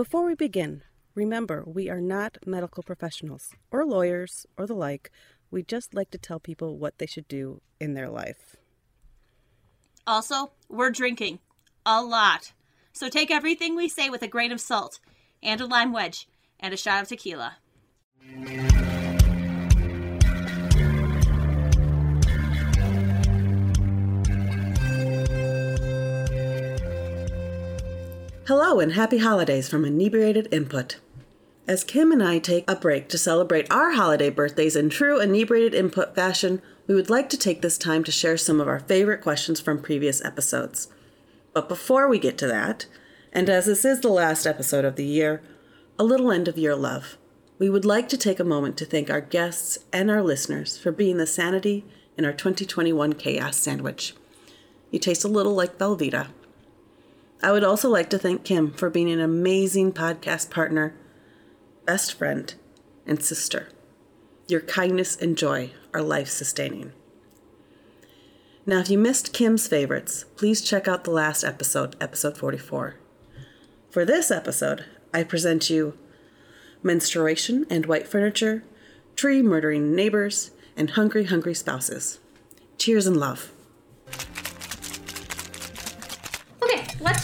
Before we begin, remember we are not medical professionals or lawyers or the like. We just like to tell people what they should do in their life. Also, we're drinking a lot. So take everything we say with a grain of salt and a lime wedge and a shot of tequila. Hello and happy holidays from Inebriated Input. As Kim and I take a break to celebrate our holiday birthdays in true Inebriated Input fashion, we would like to take this time to share some of our favorite questions from previous episodes. But before we get to that, and as this is the last episode of the year, a little end of year love, we would like to take a moment to thank our guests and our listeners for being the sanity in our 2021 chaos sandwich. You taste a little like Velveeta. I would also like to thank Kim for being an amazing podcast partner, best friend, and sister. Your kindness and joy are life sustaining. Now, if you missed Kim's favorites, please check out the last episode, episode 44. For this episode, I present you menstruation and white furniture, tree murdering neighbors, and hungry, hungry spouses. Cheers and love.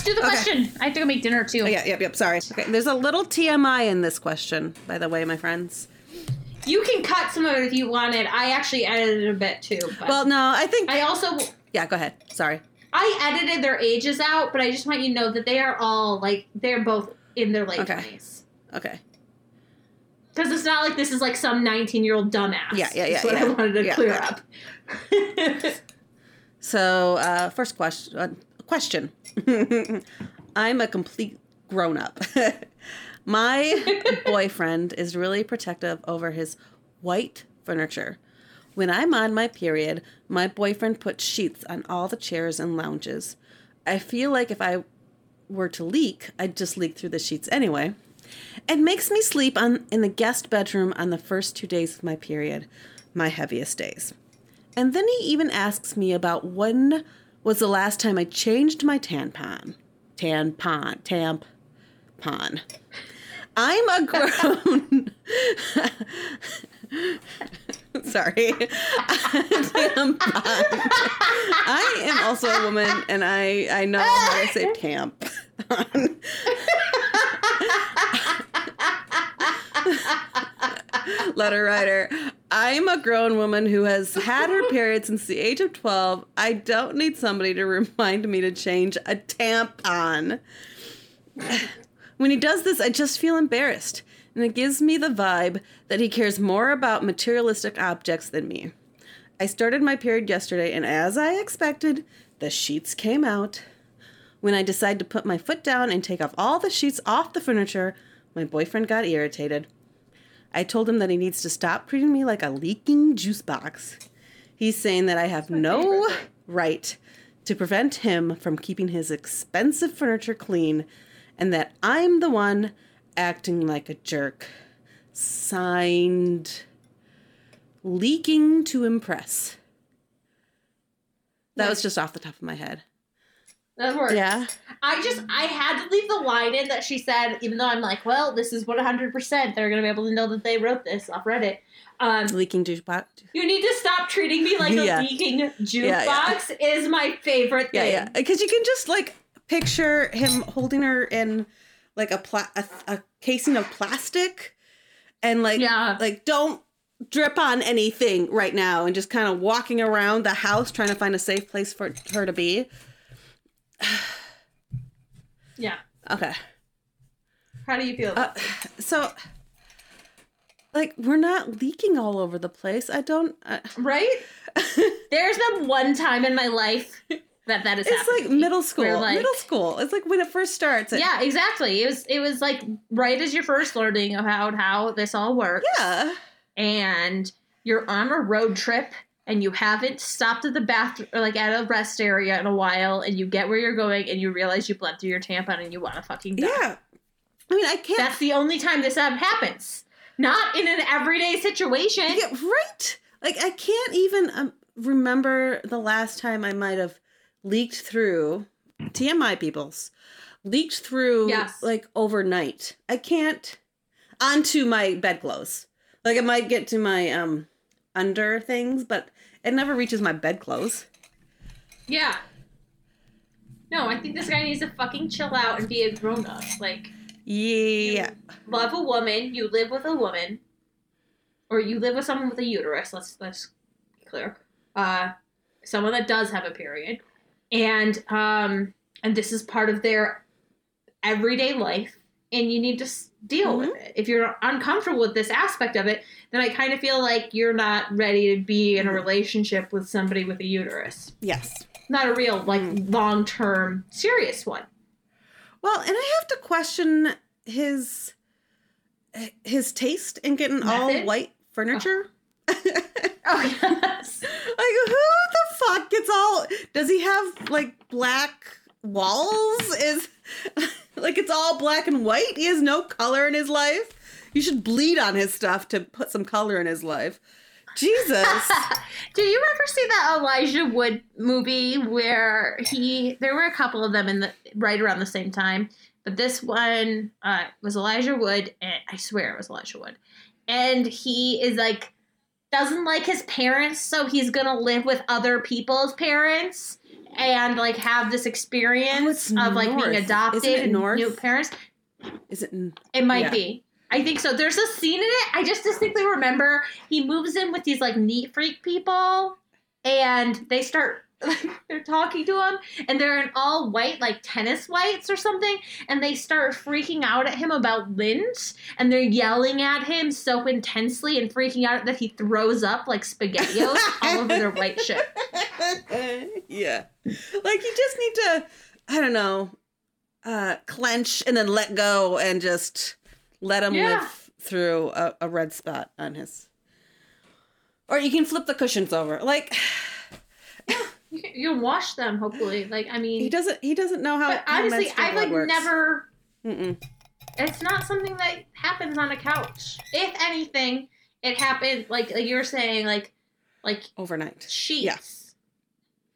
Do the Okay. question. I have to go make dinner too. Oh, yeah, yep, yep, sorry. Okay, there's a little TMI in this question, by the way, my friends. You can cut some of it if you wanted. I actually edited a bit too. Well, no, I think. I also yeah, go ahead. Sorry. I edited their ages out, but I just want you to know that they are all like they're both in their late Okay. twenties. Okay. Because it's not like this is like some nineteen-year-old dumbass. Yeah, yeah, yeah, That's what yeah. I wanted to Yeah, clear yeah. up. So, uh, first question. Question. I'm a complete grown up. My boyfriend is really protective over his white furniture. When I'm on my period, my boyfriend puts sheets on all the chairs and lounges. I feel like if I were to leak, I'd just leak through the sheets anyway. It makes me sleep on in the guest bedroom on the first two days of my period, my heaviest days. And then he even asks me about when was the last time I changed my tampon. Tampon. Tampon. I'm a grown. Sorry. tampon. I am also a woman and I, I know how to say tampon. letter writer. I'm a grown woman who has had her period since the age of 12. I don't need somebody to remind me to change a tampon. When he does this, I just feel embarrassed, and it gives me the vibe that he cares more about materialistic objects than me. I started my period yesterday, and as I expected, the sheets came out. When I decided to put my foot down and take off all the sheets off the furniture, my boyfriend got irritated. I told him that he needs to stop treating me like a leaking juice box. He's saying that I have no right to prevent him from keeping his expensive furniture clean and that I'm the one acting like a jerk. Signed, Leaking to Impress. That was just off the top of my head. That works. Yeah. I just I had to leave the line in that she said, even though I'm like, well, this is what 100 percent they're gonna be able to know that they wrote this off Reddit. Um, Leaking juice box. you need to stop treating me like a Yeah. leaking jukebox. Yeah, yeah. Is my favorite Yeah, thing. yeah. Because you can just like picture him holding her in like a, pla- a a casing of plastic, and like Yeah. like don't drip on anything right now, and just kind of walking around the house trying to find a safe place for her to be. Yeah. Okay, How do you feel? uh, so like we're not leaking all over the place. I don't. Uh, right? There's been one time in my life that that is. it's like middle school. Like- middle school. It's like when it first starts. It- Yeah, exactly. It was it was like right as you're first learning about how this all works. Yeah. and you're on a road trip and you haven't stopped at the bathroom or like at a rest area in a while and you get where you're going and you realize you bled through your tampon and you want to fucking die. Yeah. I mean, I can't. That's the only time this happens. Not in an everyday situation. Yeah, right. Like I can't even um, remember the last time I might have leaked through TMI peoples leaked through Yes. like overnight. I can't onto my bedclothes. Like it might get to my um under things, but it never reaches my bedclothes. Yeah. No, I think this guy needs to fucking chill out and be a grown up. Like, Yeah. love a woman, you live with a woman, or you live with someone with a uterus. Let's let's be clear. Uh, someone that does have a period, and um, and this is part of their everyday life, and you need to deal with it. If you're uncomfortable with this aspect of it, then I kind of feel like you're not ready to be in a Mhm. relationship with somebody with a uterus. Yes. Not a real like Mm. long term serious one. Well, and I have to question his his taste in getting all white furniture. Oh yes. Like who the fuck gets all does he have like black walls? Is like it's all black and white? He has no color in his life. You should bleed on his stuff to put some color in his life. Jesus. Did you ever see that Elijah Wood movie where he? There were a couple of them in the right around the same time, but this one uh, was Elijah Wood, and I swear it was Elijah Wood, and he is like doesn't like his parents, so he's gonna live with other people's parents and like have this oh, experience Oh, of like North. being adopted and North? new parents. Is it in- It might Yeah. be. I think so. There's a scene in it. I just distinctly remember he moves in with these like neat freak people, and they start. they're talking to him, and they're in all white, like tennis whites or something, and they start freaking out at him about lint, and they're yelling at him so intensely and freaking out that he throws up like spaghettios all over their white shit. yeah. Like you just need to I don't know, uh clench and then let go and just let him Yeah. live through a, a red spot on his or you can flip the cushions over. Like You can, wash them, hopefully. Like I mean, he doesn't he doesn't know how, but honestly, I've like works. never Mm-mm. it's not something that happens on a couch. If anything, it happens like, like you're saying, like like overnight. sheets. Yeah.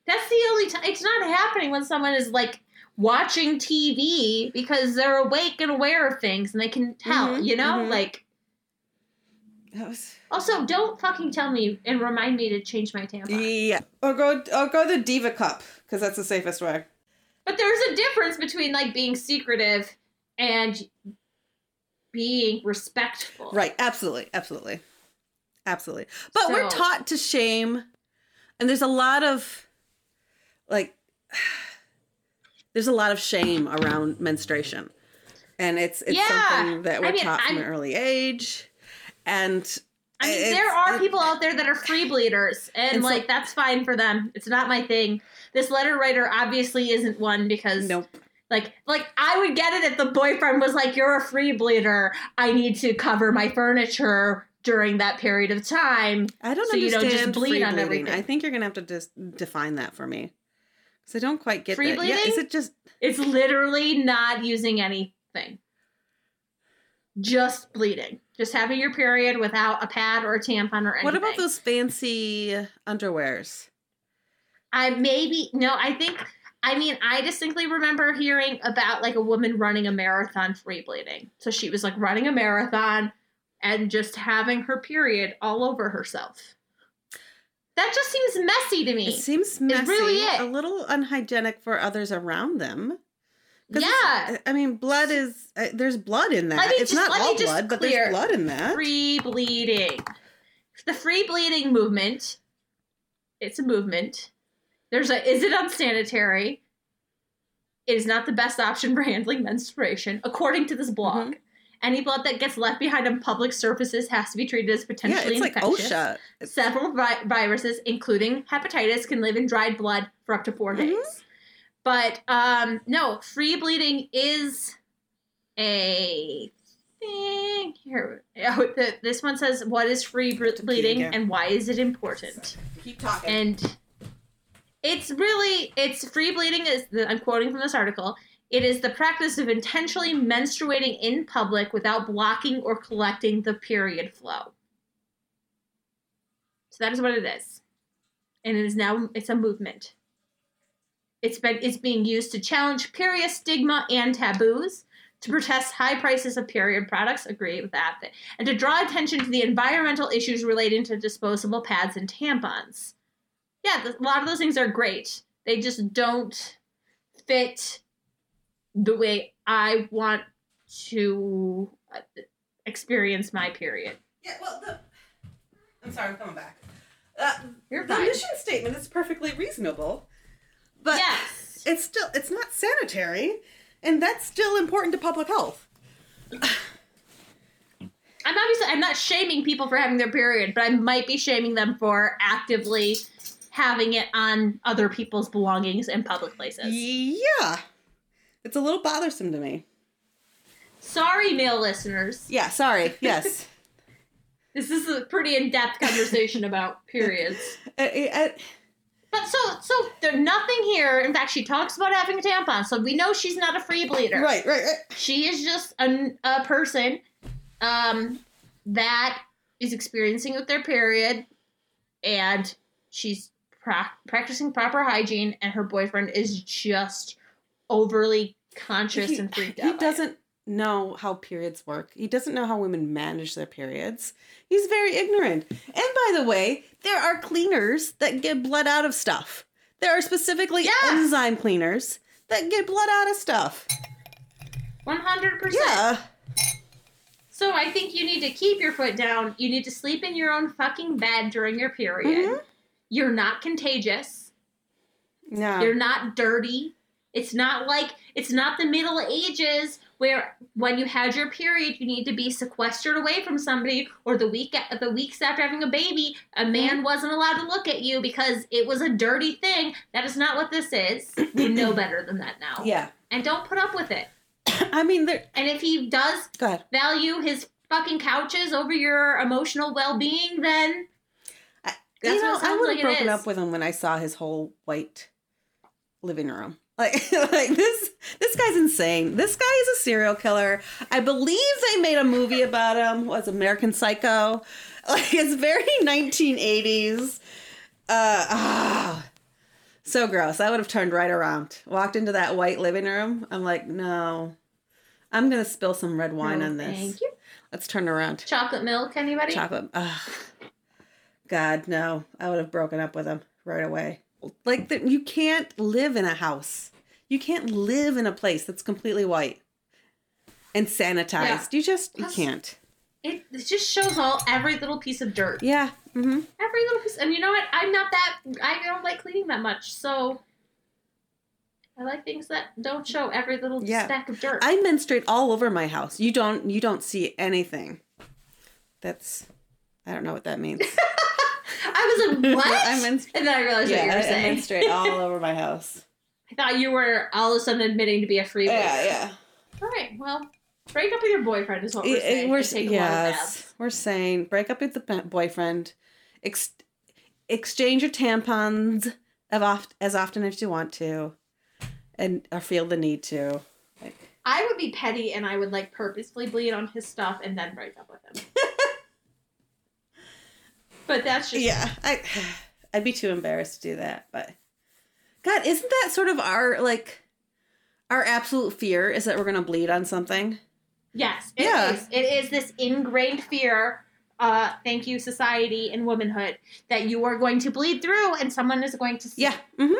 That's the only time it's not happening when someone is like watching TV because they're awake and aware of things and they can tell, Mhm, you know? mhm. Like That was also don't fucking tell me and remind me to change my tampon. yeah. Or go or go the diva cup because that's the safest way. But there's a difference between like being secretive and being respectful. Right, absolutely, absolutely. Absolutely. But we're taught to shame and there's a lot of like there's a lot of shame around menstruation. And it's it's Yeah. something that we're I mean, taught from an I'm- early age. And I mean, there are people out there that are free bleeders, and, And so- like that's fine for them. It's not my thing. This letter writer obviously isn't one because, Nope. like, like I would get it if the boyfriend was like, "You're a free bleeder. I need to cover my furniture during that period of time." I don't So you don't understand just bleed free on bleeding. everything. I think you're gonna have to just define that for me. Because I don't quite get Free that. Yeah, is it just It's literally not using anything, just bleeding, just having your period without a pad or a tampon or anything. what about those fancy underwears? I maybe no, I think I mean I distinctly remember hearing about like a woman running a marathon free bleeding. So she was like running a marathon and just having her period all over herself. That just seems messy to me. It seems messy, really it. a little unhygienic for others around them. Yeah. I mean, blood is uh, there's blood in that. Let me it's just- not all blood, but there's blood in that. Free bleeding. The free bleeding movement. It's a movement. There's a is it unsanitary? It is not the best option for handling menstruation, according to this blog. Mm-hmm. Any blood that gets left behind on public surfaces has to be treated as Yeah, potentially like infectious. It's- Several vi- viruses, including hepatitis, can live in dried blood for up to 4 Mhm. days. But um, no, free bleeding is a thing. Here, oh, the, this one says, "What is free bleeding and why is it important?" Keep talking. And it's really it's free bleeding is the, I'm quoting from this article. It is the practice of intentionally menstruating in public without blocking or collecting the period flow. So that is what it is. And it is now it's a movement. It's been it's being used to challenge period stigma and taboos, to protest high prices of period products, agree with that, and to draw attention to the environmental issues relating to disposable pads and tampons. Yeah, a lot of those things are great. They just don't fit the way I want to uh, experience my period. Yeah, well, the, I'm sorry, I'm coming back. Uh, You're the fine. mission statement is perfectly reasonable, but yes. it's still it's not sanitary, and that's still important to public health. I'm obviously I'm not shaming people for having their period, but I might be shaming them for actively having it on other people's belongings in public places. Yeah, it's a little bothersome to me. Sorry, male listeners. Yeah, sorry. Yes. This is a pretty in-depth conversation about periods. But so so there's nothing here. In fact, she talks about having a tampon, so we know she's not a free bleeder. right, right, right. She is just a, a person um, that is experiencing with their period, and she's pra- practicing proper hygiene, and her boyfriend is just overly conscious He- and freaked out. He doesn't know how periods work. He doesn't know how women manage their periods. He's very ignorant. And by the way, there are cleaners that get blood out of stuff. There are specifically Yeah. enzyme cleaners that get blood out of stuff. One hundred percent. Yeah. So I think you need to keep your foot down. You need to sleep in your own fucking bed during your period. Mhm. You're not contagious. No. You're not dirty. It's not like it's not the Middle Ages where when you had your period you need to be sequestered away from somebody or the week the weeks after having a baby a man mm-hmm. wasn't allowed to look at you because it was a dirty thing. That is not what this is. We know better than that now. Yeah. And don't put up with it. I mean, there. And if he does value his fucking couches over your emotional well-being then I, That's you know, I would have it broken up with him when I saw his whole white living room. Like, like this, this guy's insane. This guy is a serial killer. I believe they made a movie about him. Was American Psycho? Like, it's very 1980s. Uh, ah, so gross. I would have turned right around, walked into that white living room. I'm like, no, I'm gonna spill some red wine No, on this. Thank you. Let's turn around. Chocolate milk, anybody? Chocolate. Ugh. God, no. I would have broken up with him right away. Like, that you can't live in a house. You can't live in a place that's completely white and sanitized. Yeah. You just, you Plus- can't. It, it just shows all every little piece of dirt. Yeah. Mm-hmm. Every little piece. And you know what? I'm not that. I don't like cleaning that much. So I like things that don't show every little Yeah. speck of dirt. I menstruate all over my house. You don't, you don't see anything. That's, I don't know what that means. I was like, what? I menst- and then I realized what you I, were I saying. menstruate all over my house. I thought you were all of a sudden admitting to be a free Yeah, yeah. All right. Well, break up with your boyfriend is what we're saying. we're and take a lot of baths. yes, we're saying break up with the boyfriend, ex- exchange your tampons as often as you want to, and or feel the need to. Like, I would be petty and I would like purposefully bleed on his stuff and then break up with him. but that's just yeah, I I'd be too embarrassed to do that. But God, isn't that sort of our like our absolute fear is that we're gonna bleed on something? Yes, it is. Yeah. It is this ingrained fear. Uh, thank you, society and womanhood, that you are going to bleed through and someone is going to see. Yeah. hmm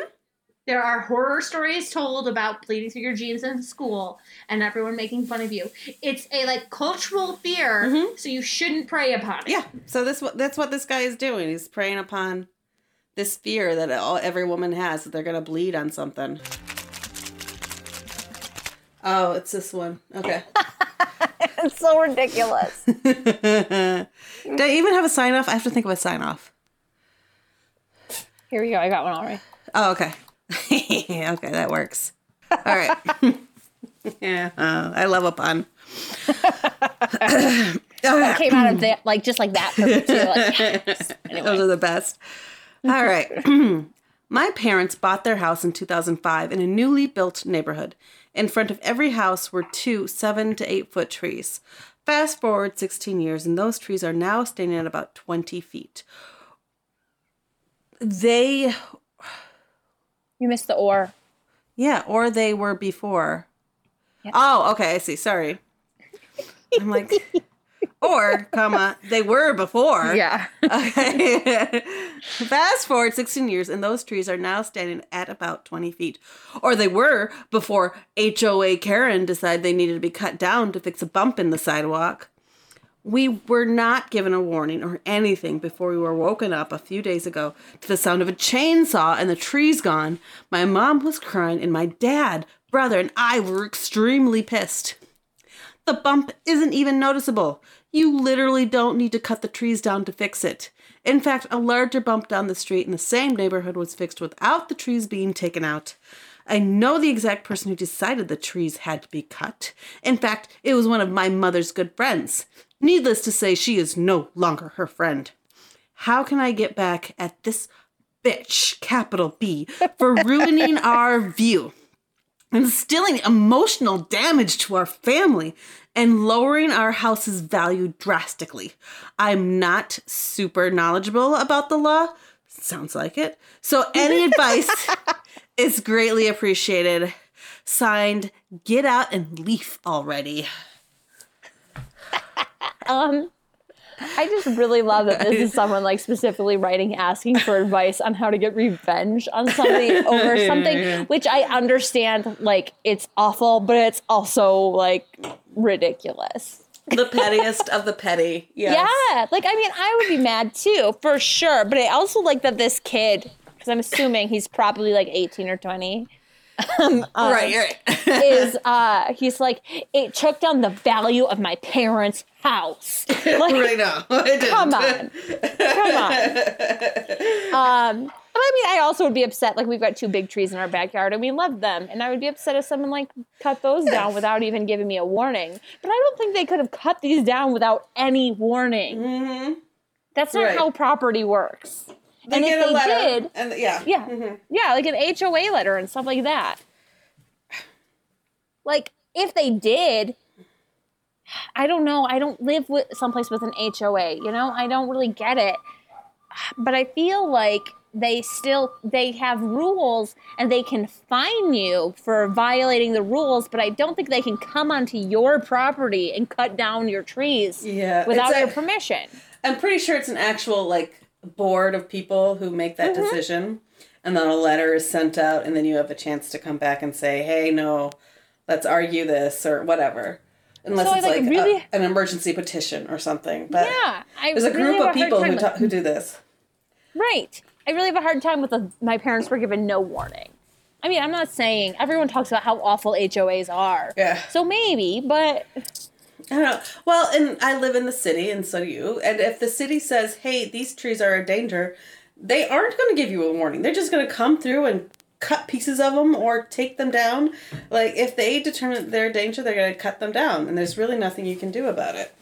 There are horror stories told about bleeding through your jeans in school and everyone making fun of you. It's a like cultural fear, Mhm. so you shouldn't prey upon it. Yeah. So this what that's what this guy is doing. He's preying upon this fear that all, every woman has that they're gonna bleed on something. Oh, it's this one. Okay. It's so ridiculous. Do I even have a sign off? I have to think of a sign off. Here we go. I got one already. Oh, okay. okay, that works. All right. yeah, uh, I love a pun. It came out of that, like just like that for me too. Like, yes. Anyway. Those are the best. All right. My parents bought their house in 2005 in a newly built neighborhood. In front of every house were two seven to eight foot trees. Fast forward 16 years, and those trees are now standing at about 20 feet. They, You missed the or. Yeah, or they were before. Yeah. Oh, okay, I see. Sorry. I'm like, or, comma, they were before. Yeah. Okay. Fast forward 16 years, and those trees are now standing at about 20 feet. Or they were before HOA Karen decided they needed to be cut down to fix a bump in the sidewalk. We were not given a warning or anything before we were woken up a few days ago to the sound of a chainsaw and the trees gone. My mom was crying, and my dad, brother, and I were extremely pissed. The bump isn't even noticeable. You literally don't need to cut the trees down to fix it. In fact, a larger bump down the street in the same neighborhood was fixed without the trees being taken out. I know the exact person who decided the trees had to be cut. In fact, it was one of my mother's good friends. Needless to say, she is no longer her friend. How can I get back at this bitch, capital B, for ruining our view? instilling emotional damage to our family and lowering our house's value drastically. I'm not super knowledgeable about the law. Sounds like it. So any advice is greatly appreciated. Signed, get out and leaf already. Um, I just really love that this is someone like specifically writing, asking for advice on how to get revenge on somebody over something, which I understand. Like it's awful, but it's also like ridiculous. The pettiest of the petty. Yes. Yeah, like I mean, I would be mad too for sure. But I also like that this kid, because I'm assuming he's probably like 18 or 20. Um, um, Right, right. is uh he's like it took down the value of my parents' house. Like, right now. Come on, come on. Um, but I mean, I also would be upset. Like we've got two big trees in our backyard, and we love them, and I would be upset if someone like cut those down without even giving me a warning. But I don't think they could have cut these down without any warning. Mm-hmm. That's not Right. how property works. They and get if a they letter, did, and yeah. yeah, Mhm. yeah, like an HOA letter and stuff like that. Like if they did, I don't know. I don't live with someplace with an HOA. You know, I don't really get it. But I feel like they still they have rules and they can fine you for violating the rules. But I don't think they can come onto your property and cut down your trees Yeah, without your permission. I'm pretty sure it's an actual like board of people who make that Mm-hmm. decision, and then a letter is sent out, and then you have a chance to come back and say, "Hey, no, let's argue this" or whatever. Unless So it's like, like, a- an emergency petition or something. But yeah, I there's a really group of hard people who with- ta- who do this. Right. I really have a hard time with the, my parents were given no warning. I mean, I'm not saying everyone talks about how awful HOAs are. Yeah. So maybe, but I don't know. Well, and I live in the city, and so do you. And if the city says, "Hey, these trees are a danger," they aren't going to give you a warning. They're just going to come through and cut pieces of them or take them down. Like if they determine they're a danger, they're going to cut them down, and there's really nothing you can do about it.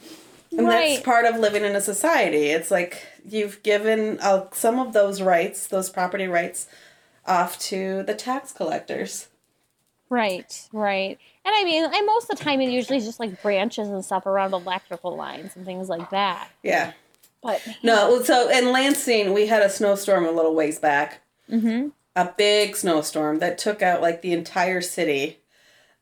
And that's part of living in a society. It's like you've given uh, some of those rights, those property rights, off to the tax collectors. right, right. And I mean, I most of the time it usually is just like branches and stuff around electrical lines and things like that. Yeah. But No, so in Lansing, we had a snowstorm a little ways back. Mm-hmm. A big snowstorm that took out like the entire city.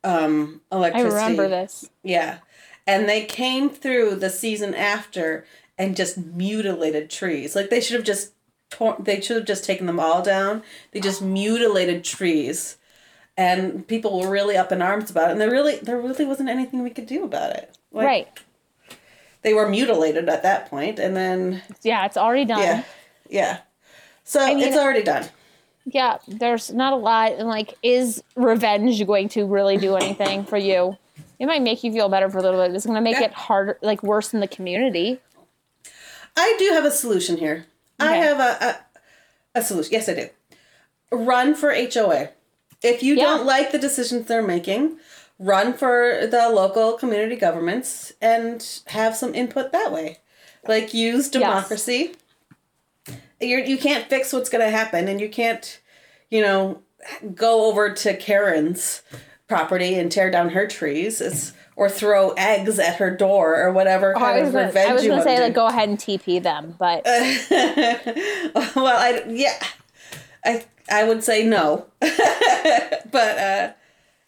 Um, electricity. I remember this. Yeah, and they came through the season after and just mutilated trees. Like they should have just torn. They should have just taken them all down. They just mutilated trees, and people were really up in arms about it. And there really, there really wasn't anything we could do about it. Like, right. They were mutilated at that point, and then Yeah, it's already done. yeah, yeah. So mean- it's already done. yeah, there's not a lot. And like, is revenge going to really do anything for you? It might make you feel better for a little bit. It's going to make Yeah. it harder, like worse in the community. I do have a solution here. I have a, a a solution. Yes, I do. Run for HOA. If you Yeah. don't like the decisions they're making, run for the local community governments and have some input that way. Like use democracy. Yes. You're, you can't fix what's going to happen, and you can't, you know, go over to Karen's property and tear down her trees. It's, or throw eggs at her door or whatever Oh, kind I was of gonna, revenge I was you gonna want say like go ahead and TP them, but well, I yeah. I I would say no. but uh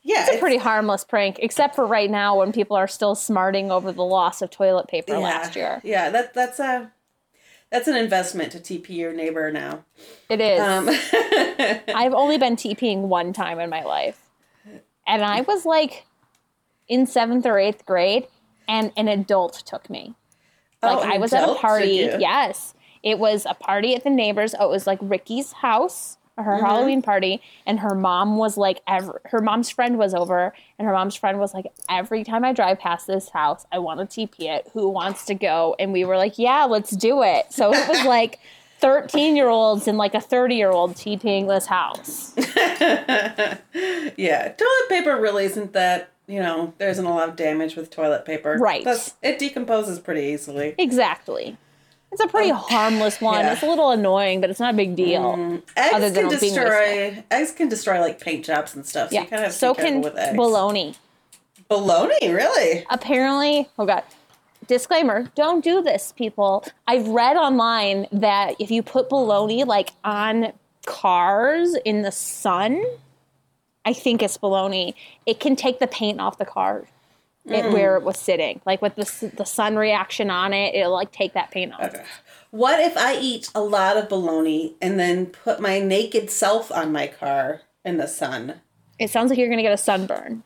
yeah, It's a pretty harmless prank, except for right now when people are still smarting over the loss of toilet paper yeah, last year. Yeah, that that's a that's an investment to TP your neighbor now. It is. Um I've only been TPing one time in my life. And I was like in seventh or eighth grade, and an adult took me. Like Oh, I was at a party. Yes. It was a party at the neighbors. Oh, it was like Ricky's house, her Mm-hmm. Halloween party, and her mom was like ever her mom's friend was over, and her mom's friend was like, Every time I drive past this house, I want to TP it. Who wants to go? And we were like, Yeah, let's do it. So it was like 13 year olds and like a 30 year old TPing this house. yeah, toilet paper really isn't that, you know, there isn't a lot of damage with toilet paper. Right. That's, it decomposes pretty easily. Exactly. It's a pretty harmless one. Yeah. Mm. It's a little annoying, but it's not a big deal. Eggs Other than can destroy eggs can destroy like paint jobs and stuff. So Yeah. you kind of have so can with eggs. bologna. Bologna, really? Apparently, oh god. Disclaimer, don't do this, people. I've read online that if you put bologna like on cars in the sun, I think it's bologna, it can take the paint off the car. It, Mm. where it was sitting, like with the the sun reaction on it, it'll like take that paint off. Okay. What if I eat a lot of bologna and then put my naked self on my car in the sun? It sounds like you're gonna get a sunburn.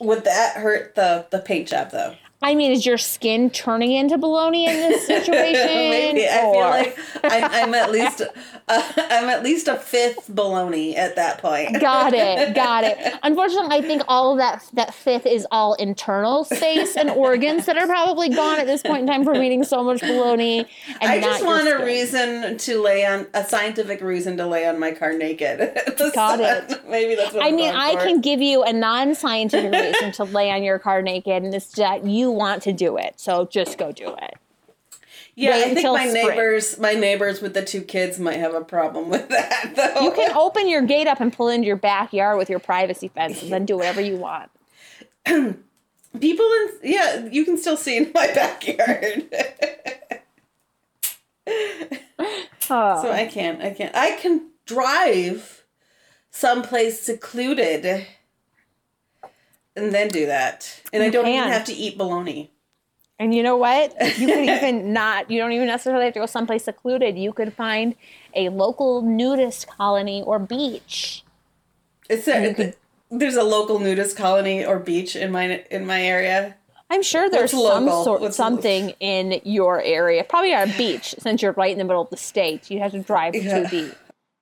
Would that hurt the the paint job though? I mean, is your skin turning into bologna in this situation? Maybe I feel like I'm, I'm at least uh, I'm at least a fifth bologna at that point. got it, got it. Unfortunately, I think all of that that fifth is all internal space and organs that are probably gone at this point in time from eating so much bologna. And I just want a reason to lay on a scientific reason to lay on my car naked. Got it. Maybe that's what I I'm mean, I for. can give you a non-scientific reason to lay on your car naked, and it's that you want to do it. So just go do it. Yeah, wait I think my spring. neighbors, my neighbors with the two kids, might have a problem with that. Though You can open your gate up and pull into your backyard with your privacy fence, and then do whatever you want. people in yeah, you can still see in my backyard. Oh. so I can't. I can't. I can drive someplace secluded and then do that, and I don't even have to eat bologna. And you know what? You could even not, you don't even necessarily have to go someplace secluded. You could find a local nudist colony or beach. Is there? There's a local nudist colony or beach in my in my area. I'm sure there's some local? sort What's something in your area. Probably not a beach since you're right in the middle of the state. You have to drive Yeah. to the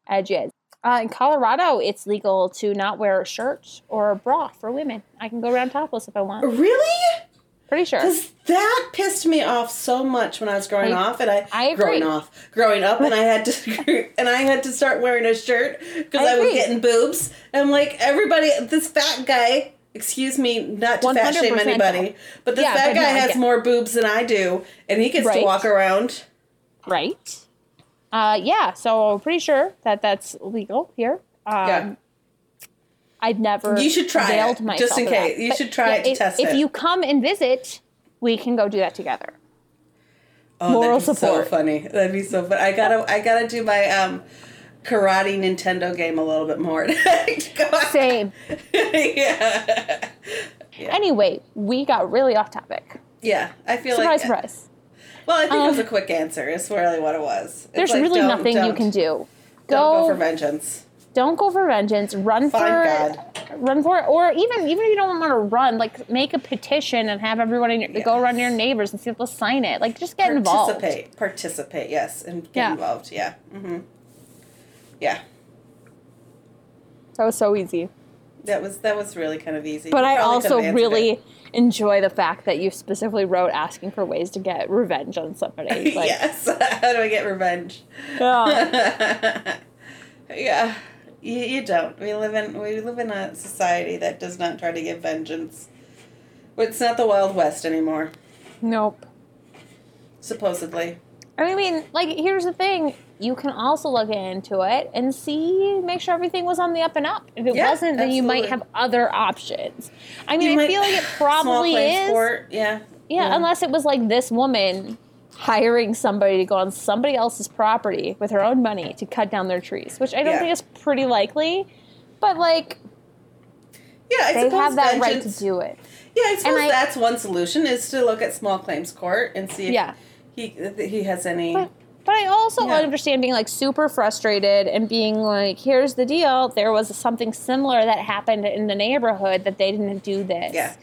edges. Uh, in Colorado, it's legal to not wear a shirt or a bra for women. I can go around topless if I want. Really? Pretty sure. Because that pissed me off so much when I was growing I- off, and I, I agree. growing off, growing up, and I had to and I had to start wearing a shirt because I I, was getting boobs. And I'm like, everybody, this fat guy. Excuse me, not to fat shame anybody, but this Yeah, fat guy no, has more boobs than I do, and he gets Right. to walk around. right? Uh, yeah, so I'm pretty sure that that's legal here. Um, Yeah. I'd never. You should try it, just in case. You But, should try it to if, test if it. you come and visit, we can go do that together. Oh, Moral that'd be support. So funny. That'd be so fun. I gotta, I gotta do my um, karate Nintendo game a little bit more. Same. yeah. Anyway, we got really off topic. Yeah, I feel Surprise, like surprise. Well, I think it was Um, a quick answer. Is really what it was. It's There's like, really nothing you can do. Don't go for vengeance. don't go for vengeance. Run Find for, God. run for, it. or even even if you don't want to run, like make a petition and have everyone in your, go around your neighbors and see if they'll sign it. Like just get involved. Participate. Participate. Yes, and get Yeah. involved. Yeah. Mm-hmm. Yeah. That was so easy. That was that was really kind of easy. But I also really it. enjoy the fact that you specifically wrote asking for ways to get revenge on somebody. Like, yes. How do I get revenge? yeah. yeah. You, you don't. We live in we live in a society that does not try to get vengeance. It's not the Wild West anymore, Nope. supposedly. I mean, like, here's the thing. You can also look into it and see, make sure everything was on the up and up. If it Yeah, wasn't, then you might have other options. I You mean, I might- feel like it probably claims is. court, yeah. Yeah, unless it was like this woman hiring somebody to go on somebody else's property with her own money to cut down their trees, which I don't Yeah. think is pretty likely. But like Yeah, they have that right to do it. Yeah, I suppose I- that's one solution is to look at small claims court and see if Yeah. he he has any. But, but I also Yeah. understand being like super frustrated and being like, here's the deal. There was something similar that happened in the neighborhood that they didn't do this. Yeah.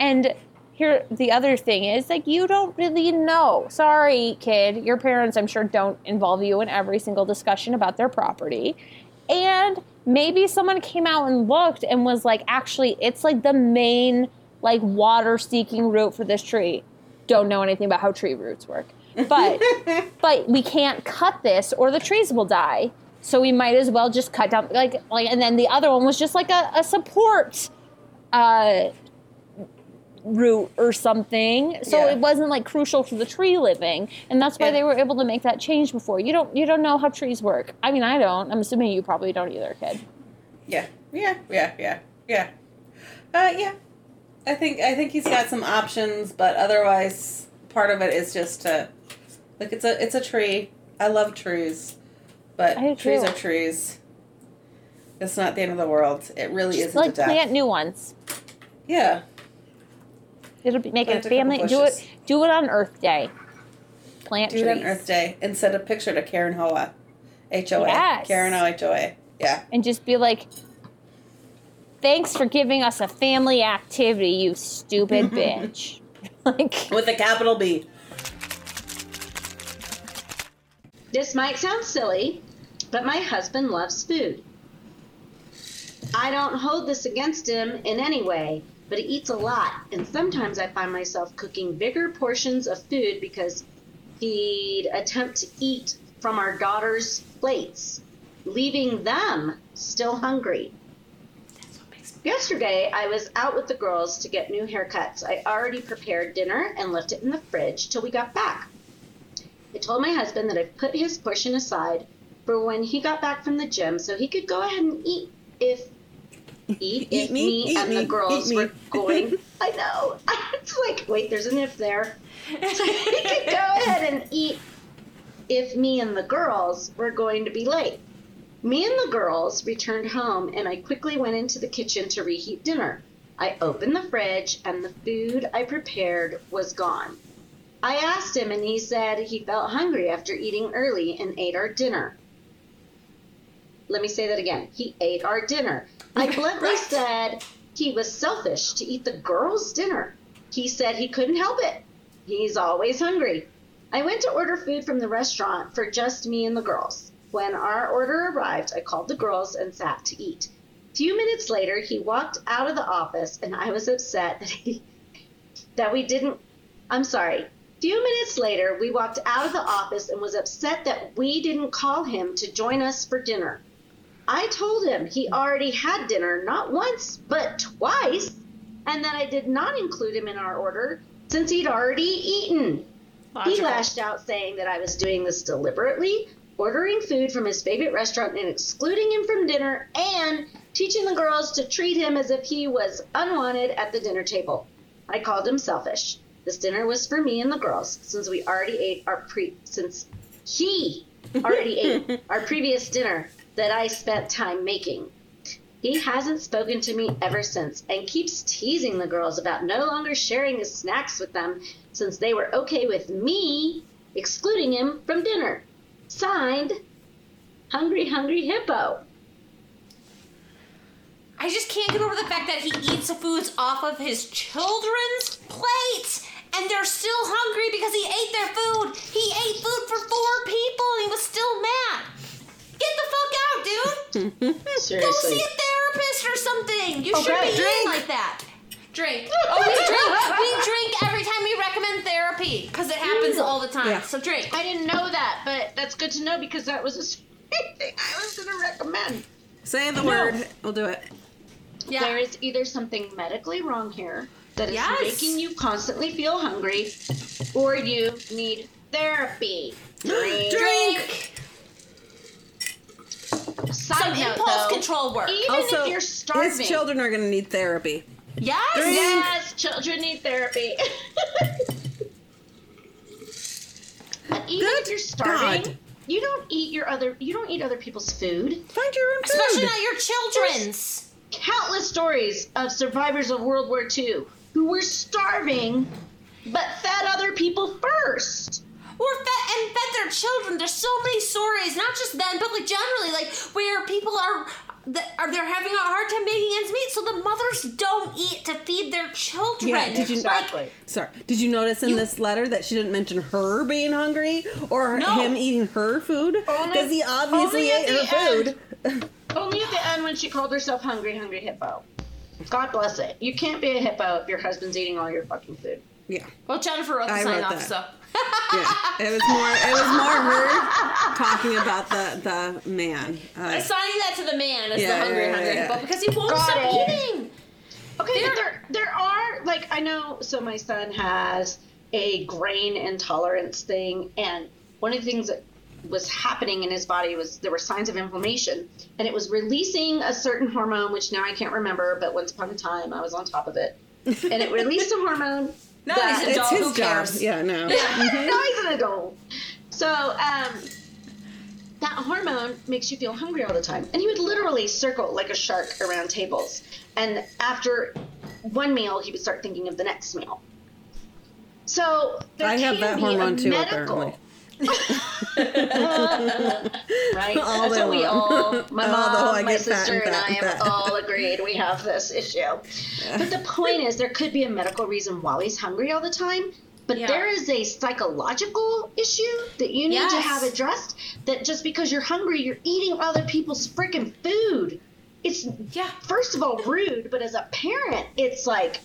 And here, the other thing is like, you don't really know. Sorry, kid. Your parents, I'm sure, don't involve you in every single discussion about their property. And maybe someone came out and looked and was like, actually, it's like the main like water seeking route for this tree. Don't know anything about how tree roots work. But but we can't cut this or the trees will die. So we might as well just cut down like like and then the other one was just like a, a support uh route or something. So Yeah. it wasn't like crucial for the tree living. And that's why Yeah. they were able to make that change before. You don't you don't know how trees work. I mean I don't. I'm assuming you probably don't either, kid. Yeah, yeah, yeah, yeah, yeah. Uh, yeah. I think I think he's got some options, but otherwise, part of it is just to like it's a it's a tree. I love trees, but trees are trees. It's not the end of the world. It really Just isn't like a death. plant new ones. Yeah, It'll be make Plant it a family do it do it on Earth Day. Plant do it on Earth Day and send a picture to Karen Hoa, H O A. Yes. Karen O H O A. Yeah. and just be like, "Thanks for giving us a family activity, you stupid bitch." like, With a capital B. This might sound silly, but my husband loves food. I don't hold this against him in any way, but he eats a lot, and sometimes I find myself cooking bigger portions of food because he'd attempt to eat from our daughter's plates, leaving them still hungry. Yesterday, I was out with the girls to get new haircuts. I already prepared dinner and left it in the fridge till we got back. I told my husband that I put his portion aside for when he got back from the gym so he could go ahead and eat if eat, Eat if me, me, eat and me, the girls were going. I know. It's like wait, there's an if there. So he could go ahead and eat if me and the girls were going to be late. Me and the girls returned home and I quickly went into the kitchen to reheat dinner. I opened the fridge and the food I prepared was gone. I asked him, and he said he felt hungry after eating early and ate our dinner. Let me say that again. He ate our dinner. I bluntly said he was selfish to eat the girls' dinner. He said he couldn't help it. He's always hungry. I went to order food from the restaurant for just me and the girls. When our order arrived, I called the girls and sat to eat. A few minutes later, he walked out of the office, and I was upset that he that we didn't. I'm sorry. Few minutes later, we walked out of the office and was upset that we didn't call him to join us for dinner. I told him he already had dinner not once, but twice, and that I did not include him in our order since he'd already eaten. He lashed out saying that I was doing this deliberately, ordering food from his favorite restaurant and excluding him from dinner, and teaching the girls to treat him as if he was unwanted at the dinner table. I called him selfish. This dinner was for me and the girls, since we already ate our pre since he already ate our previous dinner that I spent time making. He hasn't spoken to me ever since and keeps teasing the girls about no longer sharing his snacks with them since they were okay with me excluding him from dinner. Signed, Hungry Hungry Hippo. I just can't get over the fact that he eats the foods off of his children's plate and they're still hungry because he ate their food. He ate food for four people and he was still mad. Get the fuck out, dude. Go see a therapist or something. You Okay, shouldn't be drink. eating like that. Drink. Oh, we drink. We drink every time we recommend therapy because it happens all the time. Yeah. So drink. I didn't know that, but that's good to know because that was the same thing I was going to recommend. Say the word. We'll do it. Yeah. There is either something medically wrong here that is Yes. making you constantly feel hungry, or you need therapy. Drink. Drink. Side Some note, impulse though, control work. Even Also, if you're starving. his children are going to need therapy. Yes. Yes, children need therapy. but even Good if you're starving, God. you don't eat your other you don't eat other people's food. Find your own food. Especially not your children's. Countless stories of survivors of World War II who were starving but fed other people first. Or fed and fed their children. There's so many stories, not just then, but like generally, like where people are that are they're having a hard time making ends meet, so the mothers don't eat to feed their children. Yeah, did you- Exactly. Sorry. Did you notice in You- this letter that she didn't mention her being hungry or No. him eating her food? Because he obviously only at ate her the food. Only at the end when she called herself hungry, hungry hippo. God bless it. You can't be a hippo if your husband's eating all your fucking food. Yeah. Well, Jennifer wrote the I sign wrote off, that. so. Yeah. It was more it was more her talking about the the man. Uh, Assigning that to the man as Yeah, the hungry, yeah, hungry yeah. hippo because he won't Got stop it. eating. Okay, There- but there there are like I know. So my son has a grain intolerance thing, and one of the things that was happening in his body was there were signs of inflammation, and it was releasing a certain hormone, which now I can't remember, but once upon a time I was on top of it, and it released a hormone. No, that- he's a it's dog. his Who job. cares? Yeah, no. now he's an adult. So, um, that hormone makes you feel hungry all the time. And he would literally circle like a shark around tables. And after one meal, he would start thinking of the next meal. So, there I have can that be hormone a too, medical, right? All That's what we all, my Although mom, I my sister, and and I have all agreed we have this issue. But the point is, there could be a medical reason why he's hungry all the time. But Yeah. there is a psychological issue that you need to Yes. have addressed. That just because you're hungry, you're eating other people's freaking food. It's Yeah. first of all rude, but as a parent, it's like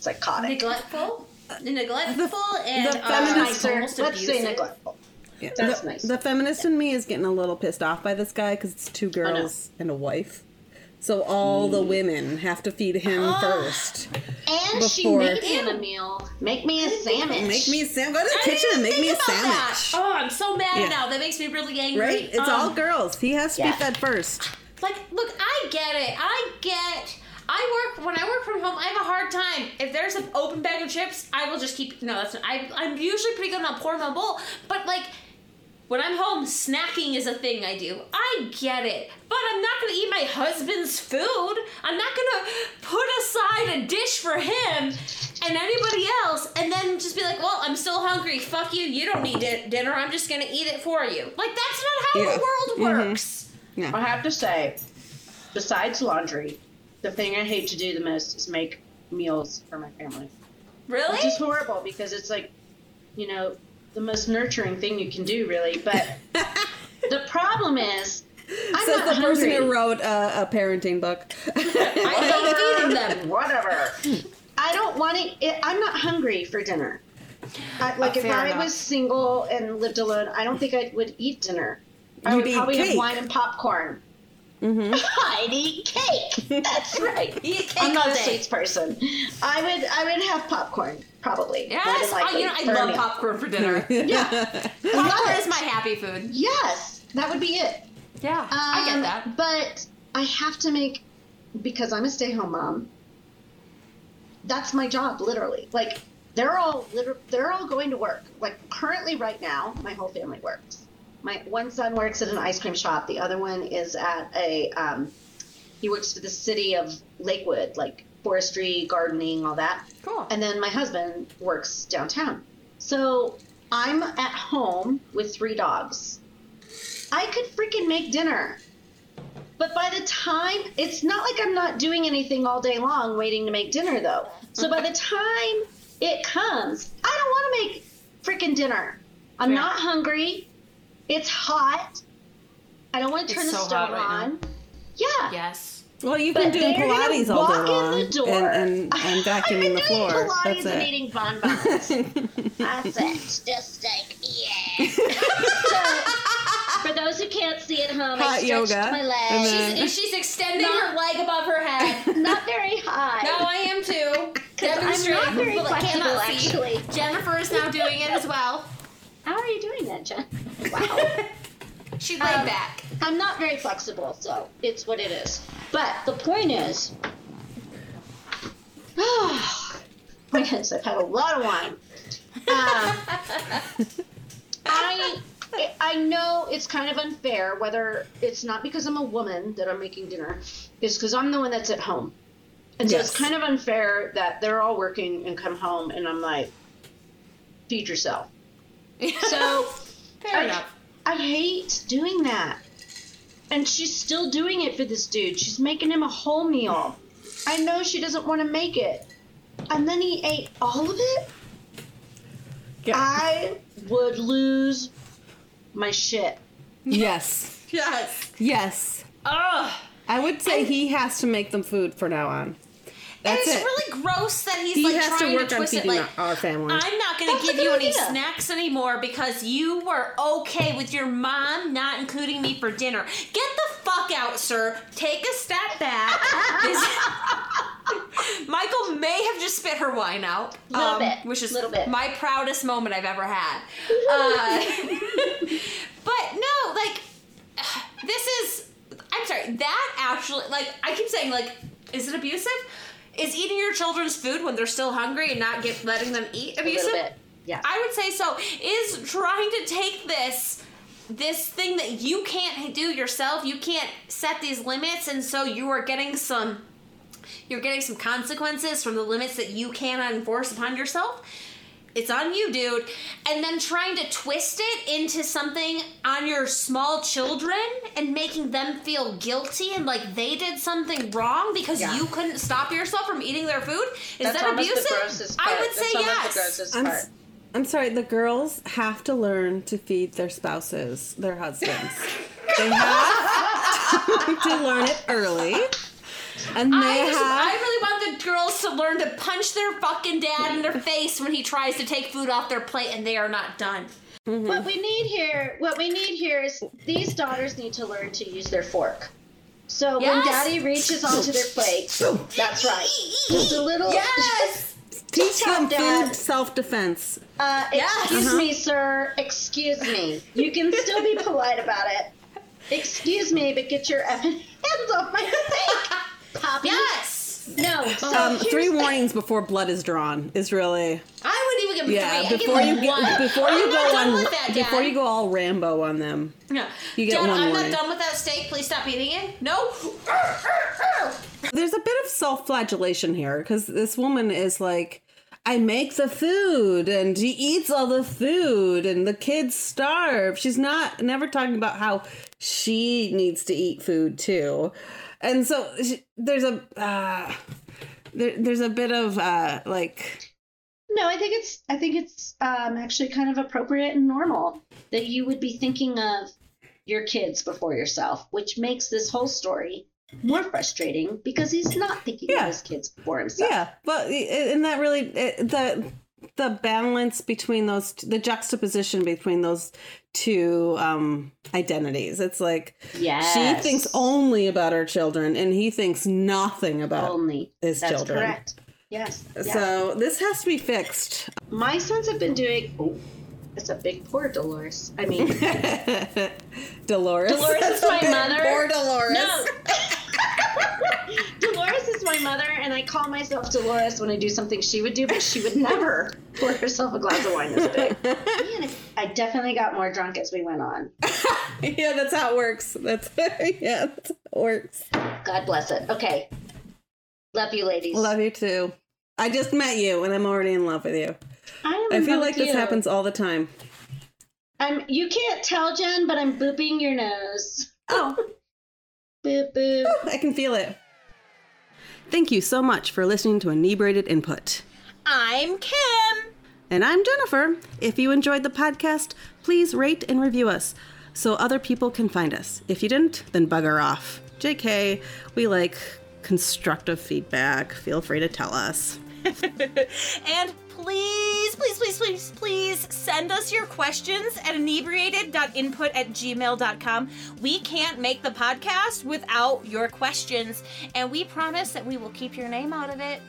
psychotic. Neglectful. Neglectful and the uh, feminist- Nicer. almost Let's say neglectful. Yeah. That's the, nice. The feminist in me is getting a little pissed off by this guy because it's two girls and a wife. So all the women have to feed him first. And she made him a meal. Make me a sandwich. Make me a sandwich. Go to the I kitchen and make me a think about that. sandwich. Oh, I'm so mad Yeah. now. That makes me really angry. Right? It's Um, all girls. He has to yeah. be fed first. Like, look, I get it. I get. I work when I work from home. I have a hard time. If there's an open bag of chips, I will just keep. No, that's not. I, I'm usually pretty good on pouring my bowl, but like. When I'm home, snacking is a thing I do. I get it. But I'm not gonna eat my husband's food. I'm not gonna put aside a dish for him and anybody else and then just be like, well, I'm still hungry. Fuck you. You don't need di- dinner. I'm just gonna eat it for you. Like, that's not how Yeah. the world Mhm. works. I have to say, besides laundry, the thing I hate to do the most is make meals for my family. Really? Which is horrible because it's like, you know, the most nurturing thing you can do, really. But the problem is, I'm Says not the person who wrote a, a parenting book. I hate feeding them. Whatever. I don't want to. I'm not hungry for dinner. I, uh, like Oh, if I enough. was single and lived alone, I don't think I would eat dinner. I You'd would eat probably have wine and popcorn. Hmm I'd eat cake. That's right. Eat cake I'm not a sweets person. I would I would have popcorn probably. Yes, oh, you know, I love popcorn for dinner. Yeah, popcorn is my happy food. Yes, that would be it. Yeah, I get Um, that. But I have to make because I'm a stay-home mom. That's my job, literally. Like they're all liter- they're all going to work. Like currently, right now, my whole family works. My one son works at an ice cream shop. The other one is at a um, he works for the city of Lakewood, like forestry, gardening, all that. Cool. And then my husband works downtown. So I'm at home with three dogs. I could freaking make dinner. But by the time, it's not like I'm not doing anything all day long waiting to make dinner, though. So by the time it comes, I don't want to make freaking dinner. I'm Yeah. not hungry. It's hot. I don't want to turn It's the so stove right on. Yeah. Yes. Well, you've But been doing Pilates all walk day in long the door. and, and, and I've vacuuming been the doing floor. Pilates That's and it. eating bonbons. That's it. Just like yeah. so, for those who can't see at home, I Hot stretched yoga, my and then- She's, she's extending Not- her leg above her head. not very high. No, I am too. 'Cause I'm not very flexible, actually. Jennifer is now doing it as well. How are you doing that, Jen? Wow. She's laid Um, back. I'm not very flexible, so it's what it is. But the point is, point is, I've had a lot of wine. Um, I I know it's kind of unfair whether it's not because I'm a woman that I'm making dinner, it's because I'm the one that's at home. And so Yes. it's kind of unfair that they're all working and come home and I'm like, feed yourself. So Fair I, enough. I hate doing that. And she's still doing it for this dude. She's making him a whole meal. I know she doesn't want to make it. And then he ate all of it? I would lose my shit. Yes. Yes. Yes. Ugh. I would say he has to make them food from now on. That's and it's it. really gross that he's he like has to trying work to on twist it like our, our family. I'm not going to give you good any snacks anymore because you were okay with your mom not including me for dinner. Get the fuck out, sir. Take a step back. This- Michael may have just spit her wine out. um, Little bit, Which is little bit. my proudest moment I've ever had. Uh, but no, like, this is. I'm sorry, that actually, like, I keep saying, like, is it abusive? Is eating your children's food when they're still hungry and not get, letting them eat abusive? Yeah. I would say so. Is trying to take this this thing that you can't do yourself, you can't set these limits, and so you are getting some you're getting some consequences from the limits that you cannot enforce upon yourself. It's on you, dude. And then trying to twist it into something on your small children and making them feel guilty and like they did something wrong because Yeah. you couldn't stop yourself from eating their food. Is That's that abusive? the. I would say almost yes. the I'm, part. s- I'm sorry, the girls have to learn to feed their spouses, their husbands. they have to learn it early. And they I, just, have I really want the girls to learn to punch their fucking dad in their face when he tries to take food off their plate and they are not done. What we need here, what we need here is these daughters need to learn to use their fork. So when daddy reaches onto their plate, that's right. Just a little. Yes! teach them Dad. food self-defense. Uh, Yes. excuse me, sir. Excuse me. You can still be polite about it. Excuse me, but get your hands off my steak, Poppy. Yes! No. So Um, three the- warnings before blood is drawn is really I wouldn't even give yeah. three. Before you get, before you I'm go not done on with that, before you go all Rambo on them. No. You get Dad, one I'm warning. not done with that steak. Please stop eating it. No. There's a bit of self-flagellation here because this woman is like, I make the food and he eats all the food and the kids starve. She's not never talking about how she needs to eat food too, and so she, there's a uh, there, there's a bit of uh, like No, I think it's I think it's um, actually kind of appropriate and normal that you would be thinking of your kids before yourself, which makes this whole story more frustrating because he's not thinking Yeah. of his kids before himself. Yeah, but and that really it- the the balance between those the juxtaposition between those two um identities. It's like Yes. she thinks only about her children and he thinks nothing about only his That's children. correct. Yes. yeah. So this has to be fixed. my sons have been doing. Oh, it's a big poor Dolores. I mean, Dolores. Dolores is my mother. Poor Dolores. No. Dolores is my mother, and I call myself Dolores when I do something she would do, but she would never pour herself a glass of wine this big. Man, I definitely got more drunk as we went on. yeah, that's how it works. That's yeah, that's how it works. God bless it. Okay. Love you, ladies. Love you too. I just met you and I'm already in love with you. I, am I feel like with this you. happens all the time. I'm. You can't tell, Jen, but I'm booping your nose. Oh, Boop boop. I can feel it. Thank you so much for listening to Inebriated Input. I'm Kim. And I'm Jennifer. If you enjoyed the podcast, please rate and review us so other people can find us. If you didn't, then bugger off. JK, we like constructive feedback. Feel free to tell us. And please, please, please, please, please send us your questions at inebriated.input at gmail.com. We can't make the podcast without your questions, and we promise that we will keep your name out of it.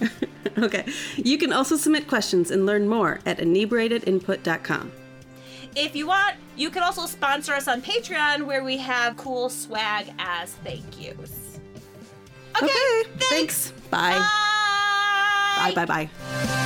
Okay. You can also submit questions and learn more at inebriatedinput.com. If you want, you can also sponsor us on Patreon where we have cool swag as thank yous. Okay, Okay. Thanks. Bye. Bye. Bye bye bye.